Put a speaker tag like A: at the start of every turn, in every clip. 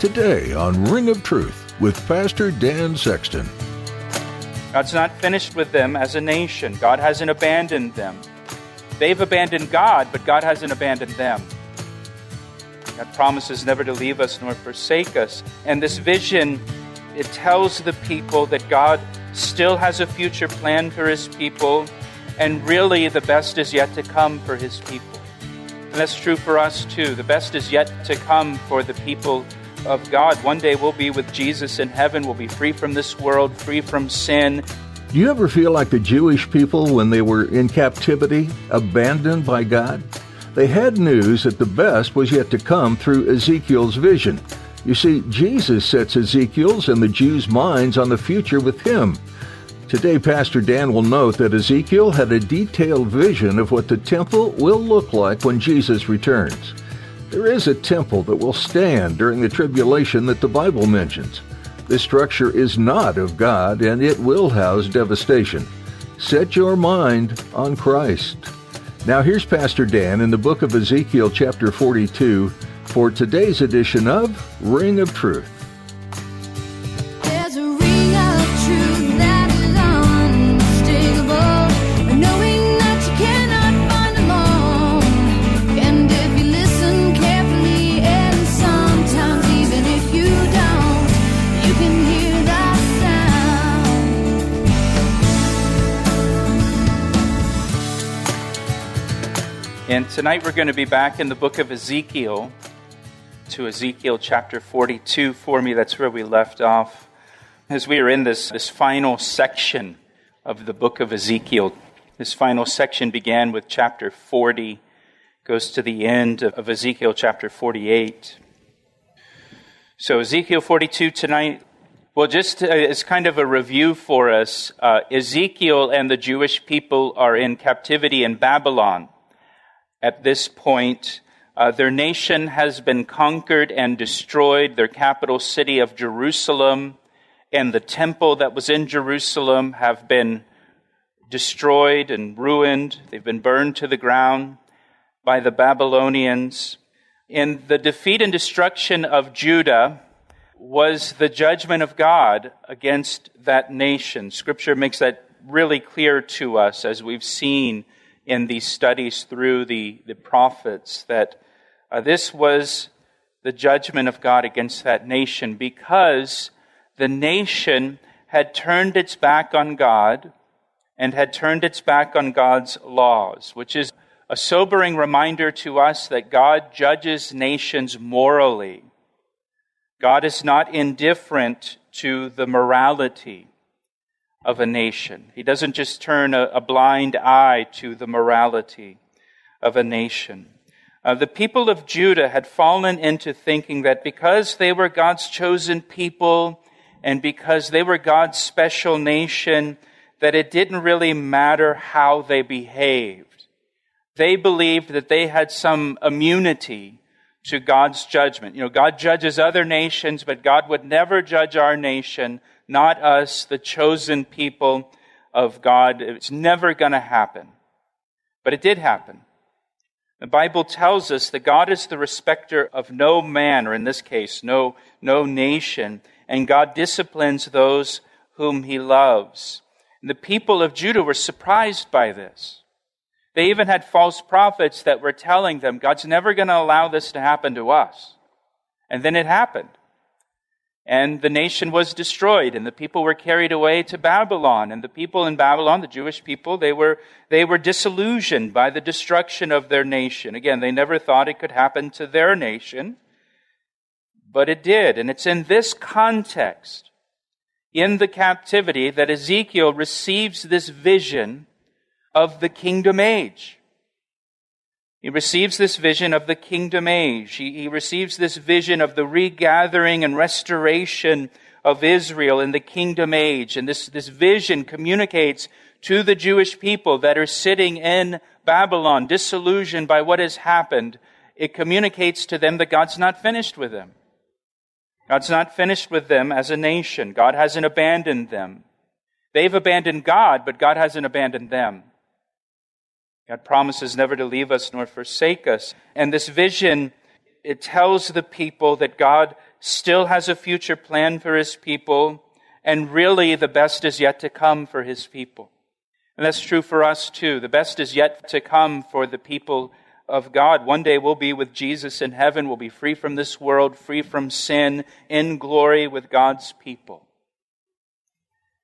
A: Today on Ring of Truth with Pastor Dan Sexton.
B: God's not finished with them as a nation. God hasn't abandoned them. They've abandoned God, but God hasn't abandoned them. God promises never to leave us nor forsake us. And this vision, it tells the people that God still has a future plan for his people, and really the best is yet to come for his people. And that's true for us too. The best is yet to come for the people of God. One day we'll be with Jesus in heaven. We'll be free from this world, free from sin.
A: Do you ever feel like the Jewish people when they were in captivity, abandoned by God? They had news that the best was yet to come through Ezekiel's vision. You see, Jesus sets Ezekiel's and the Jews' minds on the future with him. Today, Pastor Dan will note that Ezekiel had a detailed vision of what the temple will look like when Jesus returns. There is a temple that will stand during the tribulation that the Bible mentions. This structure is not of God and it will house devastation. Set your mind on Christ. Now here's Pastor Dan in the book of Ezekiel chapter 42 for today's edition of Ring of Truth.
B: Tonight we're going to be back in the book of Ezekiel to Ezekiel chapter 42. For me, that's where we left off. As we are in this, this final section of the book of Ezekiel, this final section began with chapter 40, goes to the end of, of Ezekiel chapter 48. So, Ezekiel 42 tonight, well, just uh, as kind of a review for us, uh, Ezekiel and the Jewish people are in captivity in Babylon at this point. Uh, their nation has been conquered and destroyed, their capital city of Jerusalem and the temple that was in Jerusalem have been destroyed and ruined. They've been burned to the ground by the Babylonians. And the defeat and destruction of Judah was the judgment of God against that nation. Scripture makes that really clear to us as we've seen in these studies through the, the prophets that uh, this was the judgment of God against that nation because the nation had turned its back on God and had turned its back on God's laws, which is a sobering reminder to us that God judges nations morally. God is not indifferent to the morality of a nation. He doesn't just turn a, a blind eye to the morality of a nation. Uh, the people of Judah had fallen into thinking that because they were God's chosen people and because they were God's special nation, that it didn't really matter how they behaved. They believed that they had some immunity to God's judgment. You know, God judges other nations, but God would never judge our nation not us, the chosen people of God. It's never going to happen. But it did happen. The Bible tells us that God is the respecter of no man, or in this case, no, no nation, and God disciplines those whom he loves. And the people of Judah were surprised by this. They even had false prophets that were telling them, God's never going to allow this to happen to us. And then it happened. And the nation was destroyed, and the people were carried away to Babylon. And the people in Babylon, the Jewish people, they were, they were disillusioned by the destruction of their nation. Again, they never thought it could happen to their nation, but it did. And it's in this context, in the captivity, that Ezekiel receives this vision of the kingdom age. He receives this vision of the kingdom age. He, he, receives this vision of the regathering and restoration of Israel in the kingdom age. And this, this vision communicates to the Jewish people that are sitting in Babylon, disillusioned by what has happened. It communicates to them that God's not finished with them. God's not finished with them as a nation. God hasn't abandoned them. They've abandoned God, but God hasn't abandoned them. God promises never to leave us nor forsake us. And this vision, it tells the people that God still has a future plan for his people, and really the best is yet to come for his people. And that's true for us too. The best is yet to come for the people of God. One day we'll be with Jesus in heaven. We'll be free from this world, free from sin, in glory with God's people.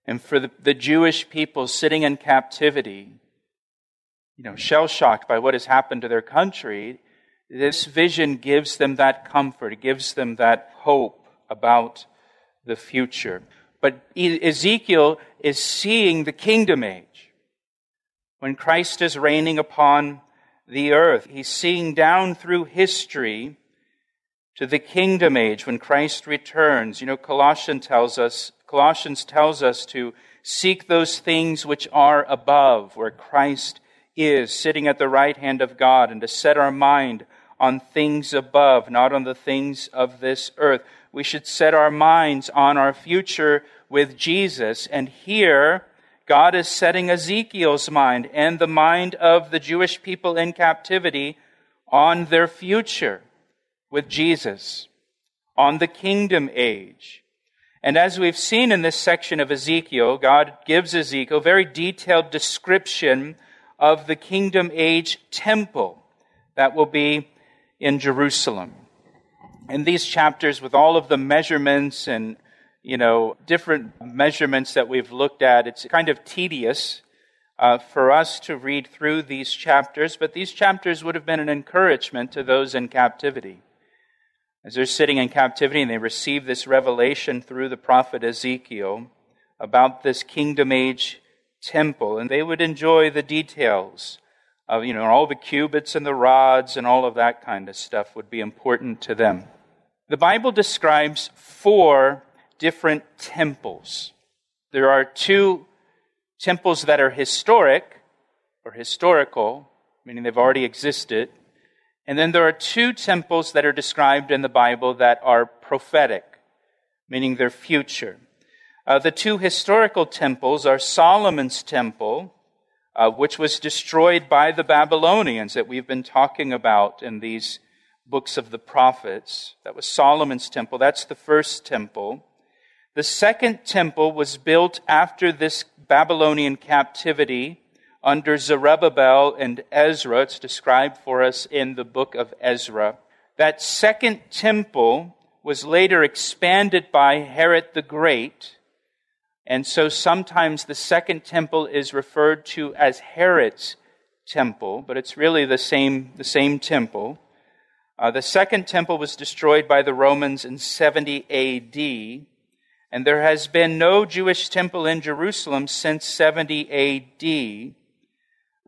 B: And for the, the Jewish people sitting in captivity, you know, shell shocked by what has happened to their country, this vision gives them that comfort, it gives them that hope about the future. But Ezekiel is seeing the kingdom age. When Christ is reigning upon the earth, he's seeing down through history to the kingdom age when Christ returns. You know, Colossians tells us, Colossians tells us to seek those things which are above, where Christ is, sitting at the right hand of God, and to set our mind on things above, not on the things of this earth. We should set our minds on our future with Jesus. And here, God is setting Ezekiel's mind and the mind of the Jewish people in captivity on their future with Jesus, on the kingdom age. And as we've seen in this section of Ezekiel, God gives Ezekiel a very detailed description of the kingdom age temple that will be in Jerusalem. In these chapters, with all of the measurements and you know different measurements that we've looked at, it's kind of tedious uh, for us to read through these chapters. But these chapters would have been an encouragement to those in captivity, as they're sitting in captivity and they receive this revelation through the prophet Ezekiel about this kingdom age temple, and they would enjoy the details of, you know, all the cubits and the rods and all of that kind of stuff would be important to them. The Bible describes four different temples. There are two temples that are historic or historical, meaning they've already existed. And then there are two temples that are described in the Bible that are prophetic, meaning they're future. Uh, the two historical temples are Solomon's temple, uh, which was destroyed by the Babylonians that we've been talking about in these books of the prophets. That was Solomon's temple. That's the first temple. The second temple was built after this Babylonian captivity under Zerubbabel and Ezra. It's described for us in the book of Ezra. That second temple was later expanded by Herod the Great and so sometimes the second temple is referred to as Herod's temple, but it's really the same, the same temple. Uh, the second temple was destroyed by the Romans in 70 AD, and there has been no Jewish temple in Jerusalem since 70 AD.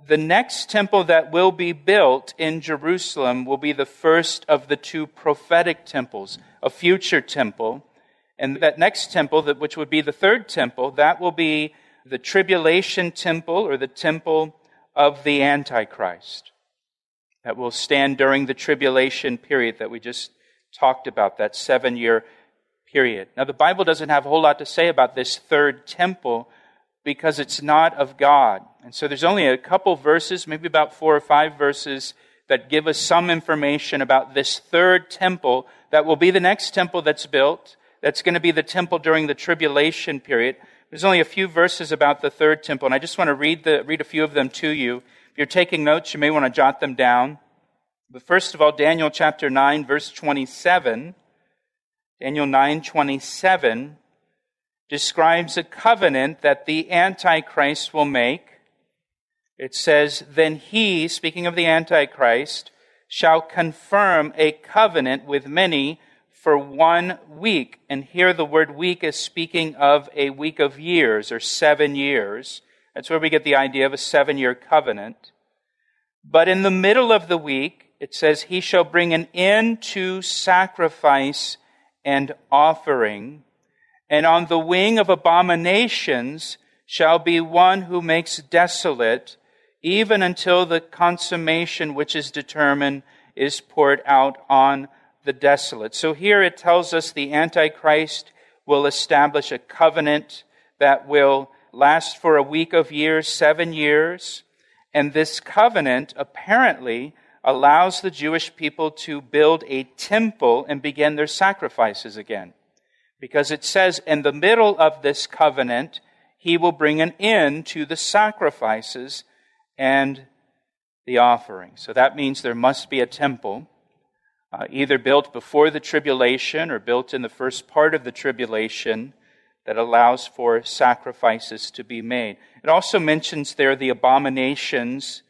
B: The next temple that will be built in Jerusalem will be the first of the two prophetic temples, a future temple and that next temple, which would be the third temple, that will be the tribulation temple or the temple of the Antichrist. That will stand during the tribulation period that we just talked about, that seven year period. Now, the Bible doesn't have a whole lot to say about this third temple because it's not of God. And so there's only a couple verses, maybe about four or five verses, that give us some information about this third temple that will be the next temple that's built that's going to be the temple during the tribulation period. There's only a few verses about the third temple, and I just want to read, the, read a few of them to you. If you're taking notes, you may want to jot them down. But first of all, Daniel chapter 9, verse 27. Daniel 9, 27 describes a covenant that the Antichrist will make. It says, Then he, speaking of the Antichrist, shall confirm a covenant with many for one week. And here the word week is speaking of a week of years or seven years. That's where we get the idea of a seven year covenant. But in the middle of the week, it says, He shall bring an end to sacrifice and offering, and on the wing of abominations shall be one who makes desolate, even until the consummation which is determined is poured out on the desolate. So here it tells us the Antichrist will establish a covenant that will last for a week of years, seven years. And this covenant apparently allows the Jewish people to build a temple and begin their sacrifices again. Because it says in the middle of this covenant, he will bring an end to the sacrifices and the offering. So that means there must be a temple, uh, either built before the tribulation or built in the first part of the tribulation that allows for sacrifices to be made. It also mentions there the abominations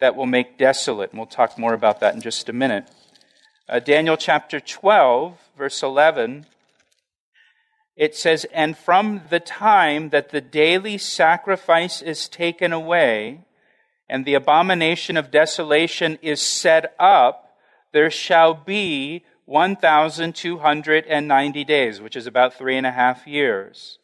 B: that will make desolate, and we'll talk more about that in just a minute. Uh, Daniel chapter 12, verse 11, it says, And from the time that the daily sacrifice is taken away, and the abomination of desolation is set up, there shall be 1,290 days, which is about three and a half years.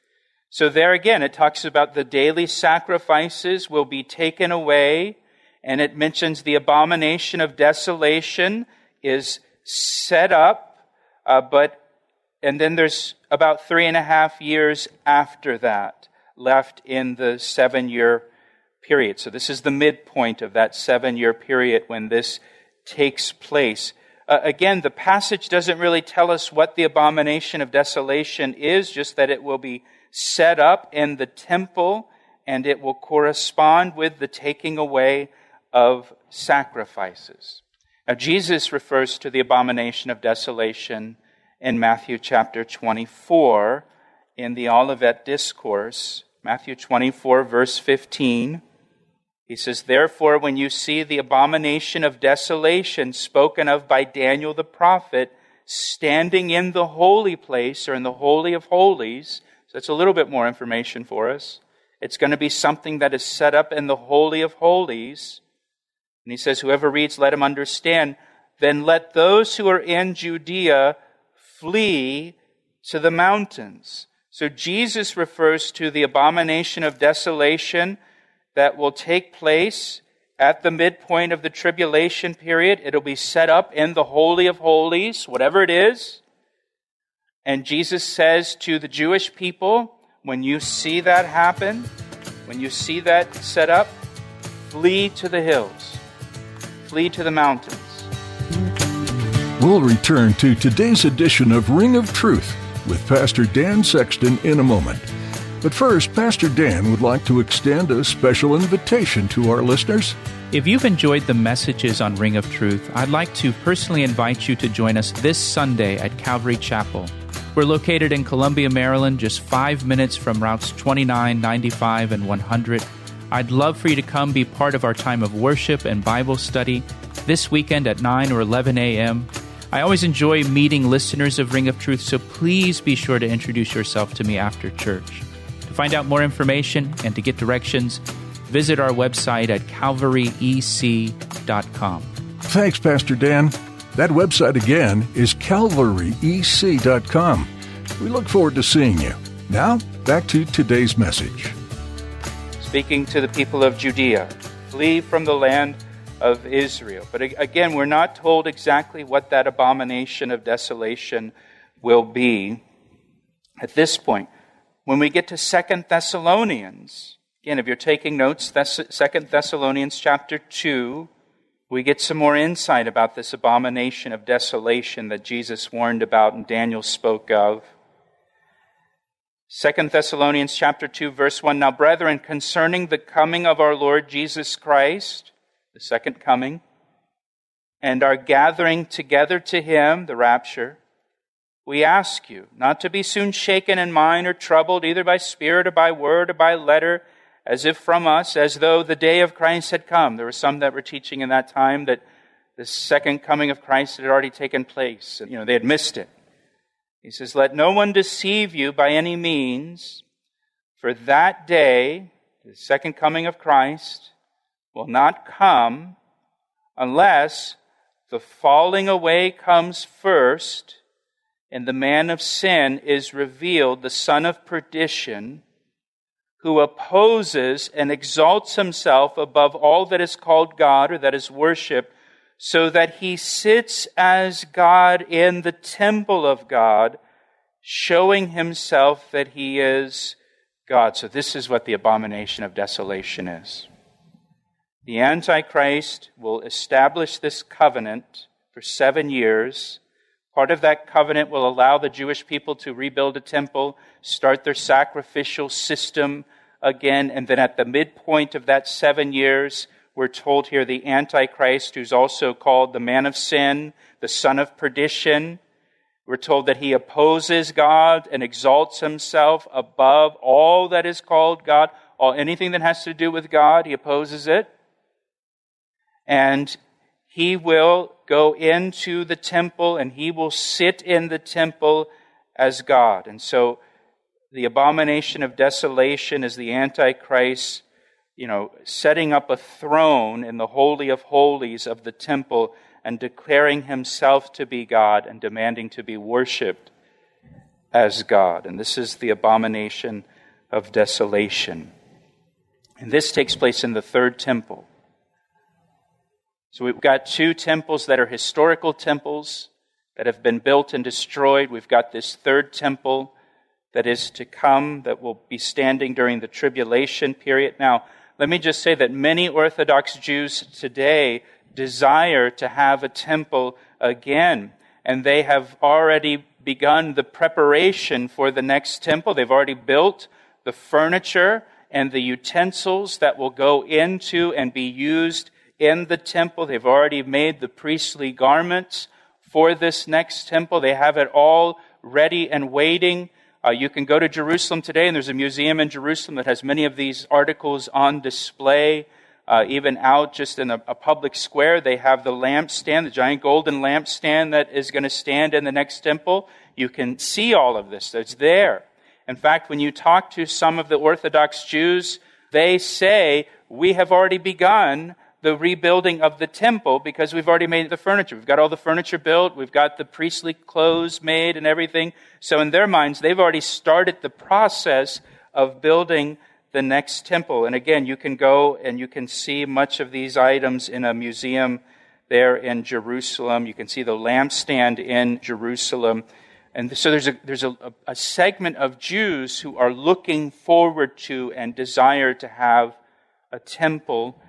B: So there again, it talks about the daily sacrifices will be taken away, and it mentions the abomination of desolation is set up, uh, but and then there's about three and a half years after that left in the seven year period. So this is the midpoint of that seven year period when this takes place. Uh, again, the passage doesn't really tell us what the abomination of desolation is, just that it will be set up in the temple and it will correspond with the taking away of sacrifices. Now, Jesus refers to the abomination of desolation in Matthew chapter 24 in the Olivet Discourse. Matthew 24, verse 15. He says, Therefore, when you see the abomination of desolation spoken of by Daniel the prophet standing in the holy place or in the Holy of Holies, so that's a little bit more information for us. It's going to be something that is set up in the Holy of Holies. And he says, Whoever reads, let him understand. Then let those who are in Judea flee to the mountains. So Jesus refers to the abomination of desolation that will take place at the midpoint of the tribulation period. It'll be set up in the Holy of Holies, whatever it is. And Jesus says to the Jewish people, when you see that happen, when you see that set up, flee to the hills, flee to the mountains.
A: We'll return to today's edition of Ring of Truth with Pastor Dan Sexton in a moment. But first, Pastor Dan would like to extend a special invitation to our listeners.
B: If you've enjoyed the messages on Ring of Truth, I'd like to personally invite you to join us this Sunday at Calvary Chapel. We're located in Columbia, Maryland, just five minutes from routes 29, 95, and 100. I'd love for you to come be part of our time of worship and Bible study this weekend at 9 or 11 a.m. I always enjoy meeting listeners of Ring of Truth, so please be sure to introduce yourself to me after church. To find out more information and to get directions, visit our website at calvaryec.com.
A: Thanks, Pastor Dan. That website again is calvaryec.com. We look forward to seeing you. Now, back to today's message.
B: Speaking to the people of Judea, flee from the land of Israel. But again, we're not told exactly what that abomination of desolation will be at this point. When we get to Second Thessalonians, again, if you're taking notes, Second Thessalonians chapter 2, we get some more insight about this abomination of desolation that Jesus warned about and Daniel spoke of. Second Thessalonians chapter 2 verse 1 Now brethren concerning the coming of our Lord Jesus Christ the second coming and our gathering together to him the rapture we ask you not to be soon shaken in mind or troubled, either by spirit or by word or by letter, as if from us, as though the day of Christ had come. There were some that were teaching in that time that the second coming of Christ had already taken place. You know, they had missed it. He says, Let no one deceive you by any means, for that day, the second coming of Christ, will not come unless the falling away comes first and the man of sin is revealed, the son of perdition, who opposes and exalts himself above all that is called God or that is worshiped, so that he sits as God in the temple of God, showing himself that he is God. So, this is what the abomination of desolation is. The Antichrist will establish this covenant for seven years Part of that covenant will allow the Jewish people to rebuild a temple, start their sacrificial system again, and then at the midpoint of that seven years, we're told here the Antichrist, who's also called the man of sin, the son of perdition, we're told that he opposes God and exalts himself above all that is called God, all anything that has to do with God, he opposes it. And he will go into the temple and he will sit in the temple as God. And so the abomination of desolation is the Antichrist, you know, setting up a throne in the Holy of Holies of the temple and declaring himself to be God and demanding to be worshiped as God. And this is the abomination of desolation. And this takes place in the third temple. So we've got two temples that are historical temples that have been built and destroyed. We've got this third temple that is to come that will be standing during the tribulation period. Now, let me just say that many Orthodox Jews today desire to have a temple again, and they have already begun the preparation for the next temple. They've already built the furniture and the utensils that will go into and be used in the temple. They've already made the priestly garments for this next temple. They have it all ready and waiting. Uh, you can go to Jerusalem today, and there's a museum in Jerusalem that has many of these articles on display. Uh, even out just in a, a, public square, they have the lampstand, the giant golden lampstand that is going to stand in the next temple. You can see all of this. It's there. In fact, when you talk to some of the Orthodox Jews, they say, We have already begun the rebuilding of the temple because we've already made the furniture. We've got all the furniture built. We've got the priestly clothes made and everything. So in their minds, they've already started the process of building the next temple. And again, you can go and you can see much of these items in a museum there in Jerusalem. You can see the lampstand in Jerusalem. And so there's a, there's a, a segment of Jews who are looking forward to and desire to have a temple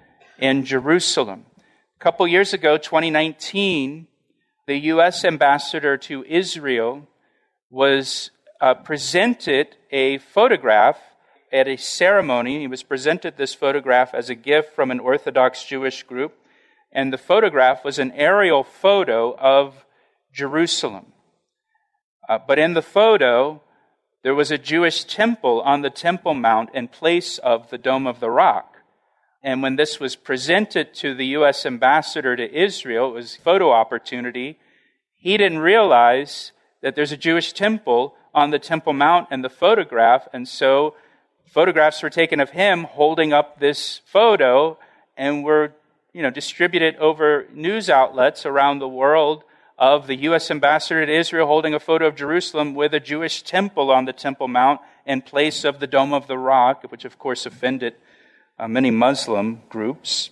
B: in Jerusalem. A couple years ago, 2019, the U.S. ambassador to Israel was uh, presented a photograph at a ceremony. He was presented this photograph as a gift from an Orthodox Jewish group, and the photograph was an aerial photo of Jerusalem. Uh, but in the photo, there was a Jewish temple on the Temple Mount in place of the Dome of the Rock. And when this was presented to the U.S. ambassador to Israel, it was a photo opportunity. He didn't realize that there's a Jewish temple on the Temple Mount and the photograph. And so photographs were taken of him holding up this photo and were you know, distributed over news outlets around the world of the U.S. ambassador to Israel holding a photo of Jerusalem with a Jewish temple on the Temple Mount in place of the Dome of the Rock, which of course offended uh, many Muslim groups.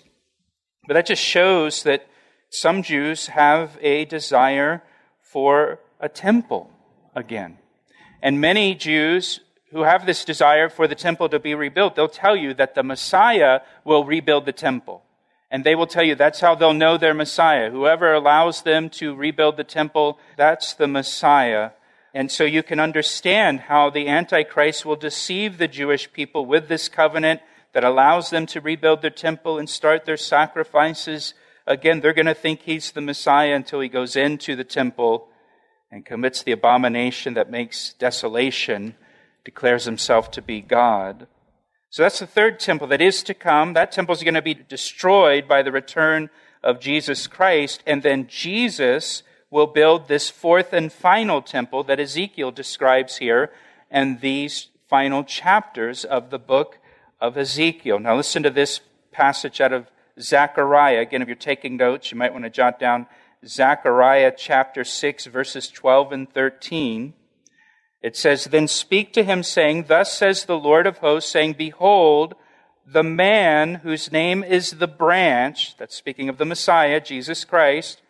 B: But that just shows that some Jews have a desire for a temple again. And many Jews who have this desire for the temple to be rebuilt, they'll tell you that the Messiah will rebuild the temple. And they will tell you that's how they'll know their Messiah. Whoever allows them to rebuild the temple, that's the Messiah. And so you can understand how the Antichrist will deceive the Jewish people with this covenant that allows them to rebuild their temple and start their sacrifices. Again, they're going to think he's the Messiah until he goes into the temple and commits the abomination that makes desolation, declares himself to be God. So that's the third temple that is to come. That temple is going to be destroyed by the return of Jesus Christ, and then Jesus will build this fourth and final temple that Ezekiel describes here and these final chapters of the book of Ezekiel. Now listen to this passage out of Zechariah. Again, if you're taking notes, you might want to jot down Zechariah chapter 6, verses 12 and 13. It says, Then speak to him, saying, Thus says the Lord of hosts, saying, Behold, the man whose name is the branch, that's speaking of the Messiah, Jesus Christ,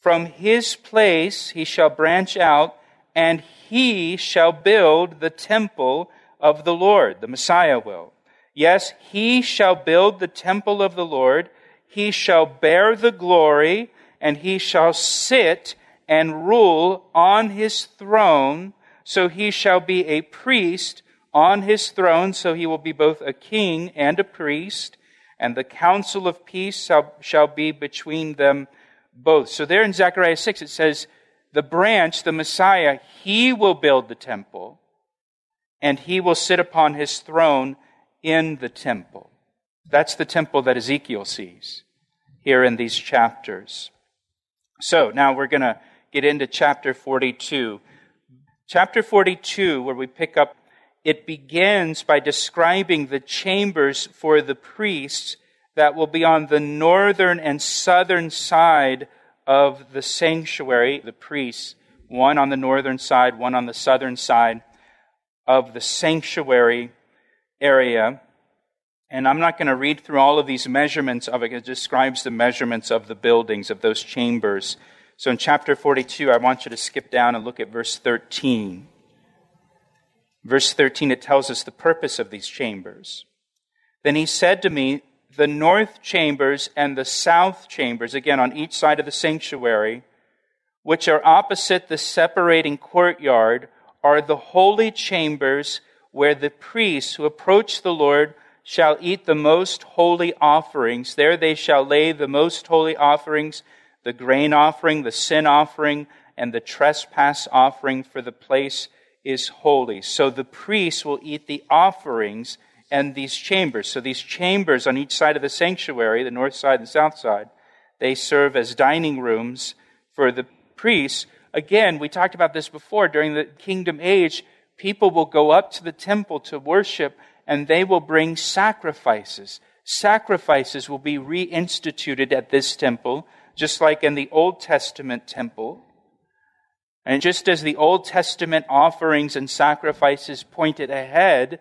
B: from his place he shall branch out, and he shall build the temple of the Lord. The Messiah will. Yes, he shall build the temple of the Lord. He shall bear the glory, and he shall sit and rule on his throne. So he shall be a priest on his throne. So he will be both a king and a priest. And the counsel of peace shall be between them both. So there in Zechariah 6, it says, the branch, the Messiah, he will build the temple, and he will sit upon his throne in the temple. That's the temple that Ezekiel sees here in these chapters. So now we're going to get into chapter 42. Chapter 42, where we pick up, it begins by describing the chambers for the priests that will be on the northern and southern side of the sanctuary, the priests, one on the northern side, one on the southern side of the sanctuary area. And I'm not going to read through all of these measurements of it. It describes the measurements of the buildings, of those chambers. So in chapter 42, I want you to skip down and look at verse 13. Verse 13, it tells us the purpose of these chambers. Then he said to me, the north chambers and the south chambers, again on each side of the sanctuary, which are opposite the separating courtyard, are the holy chambers where the priests who approach the Lord shall eat the most holy offerings. There they shall lay the most holy offerings, the grain offering, the sin offering, and the trespass offering, for the place is holy. So the priests will eat the offerings and these chambers. So these chambers on each side of the sanctuary, the north side and south side, they serve as dining rooms for the priests. Again, we talked about this before. During the kingdom age, people will go up to the temple to worship and they will bring sacrifices. Sacrifices will be reinstituted at this temple, just like in the Old Testament temple. And just as the Old Testament offerings and sacrifices pointed ahead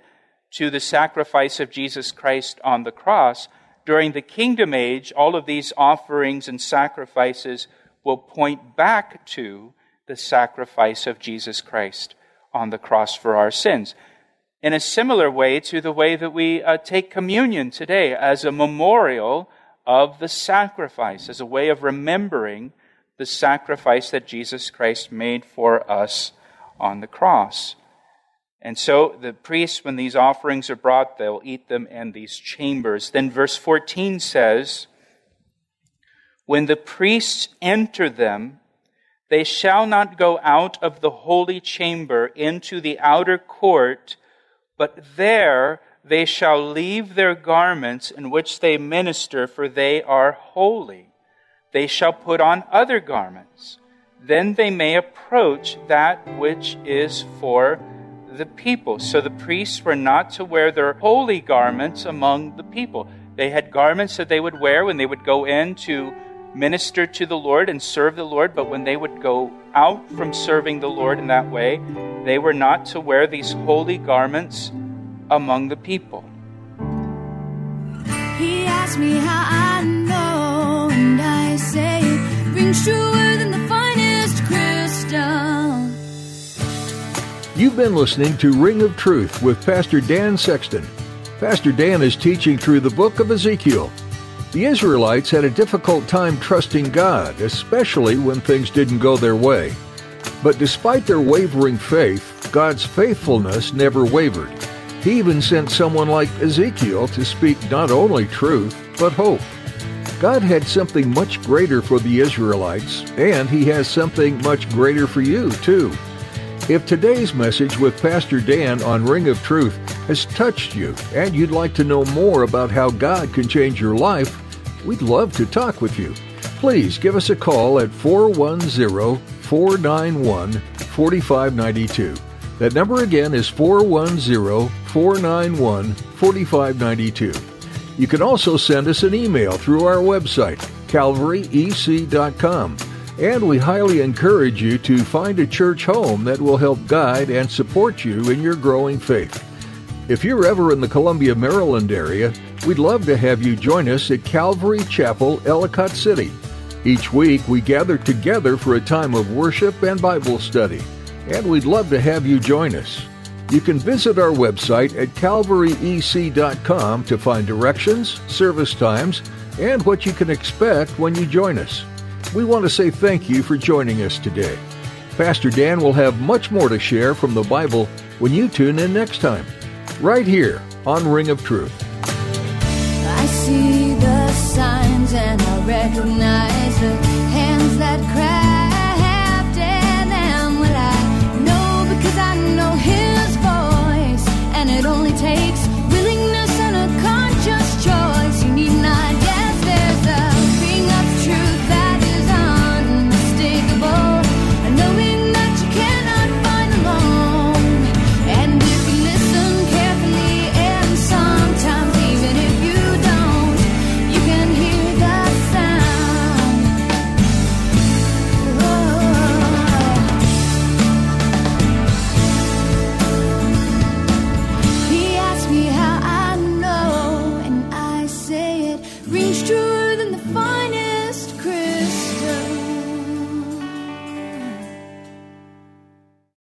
B: to the sacrifice of Jesus Christ on the cross, during the kingdom age, all of these offerings and sacrifices will point back to the sacrifice of Jesus Christ on the cross for our sins. In a similar way to the way that we uh, take communion today as a memorial of the sacrifice, as a way of remembering the sacrifice that Jesus Christ made for us on the cross. And so the priests, when these offerings are brought, they'll eat them in these chambers. Then verse 14 says, When the priests enter them, they shall not go out of the holy chamber into the outer court, but there they shall leave their garments in which they minister, for they are holy. They shall put on other garments. Then they may approach that which is for the people. So the priests were not to wear their holy garments among the people. They had garments that they would wear when they would go in to minister to the Lord and serve the Lord, but when they would go out from serving the Lord in that way, they were not to wear these holy garments among the people. He asked me how I know, and I say it rings truer than the finest crystal.
A: You've been listening to Ring of Truth with Pastor Dan Sexton. Pastor Dan is teaching through the book of Ezekiel. The Israelites had a difficult time trusting God, especially when things didn't go their way. But despite their wavering faith, God's faithfulness never wavered. He even sent someone like Ezekiel to speak not only truth, but hope. God had something much greater for the Israelites, and He has something much greater for you, too. If today's message with Pastor Dan on Ring of Truth has touched you and you'd like to know more about how God can change your life, we'd love to talk with you. Please give us a call at 410 491 4592. That number again is 410 491 4592. You can also send us an email through our website, calvaryec.com. And we highly encourage you to find a church home that will help guide and support you in your growing faith. If you're ever in the Columbia, Maryland area, we'd love to have you join us at Calvary Chapel, Ellicott City. Each week, we gather together for a time of worship and Bible study, and we'd love to have you join us. You can visit our website at calvaryec.com to find directions, service times, and what you can expect when you join us. We want to say thank you for joining us today. Pastor Dan will have much more to share from the Bible when you tune in next time, right here on Ring of Truth.
C: Signs and I recognize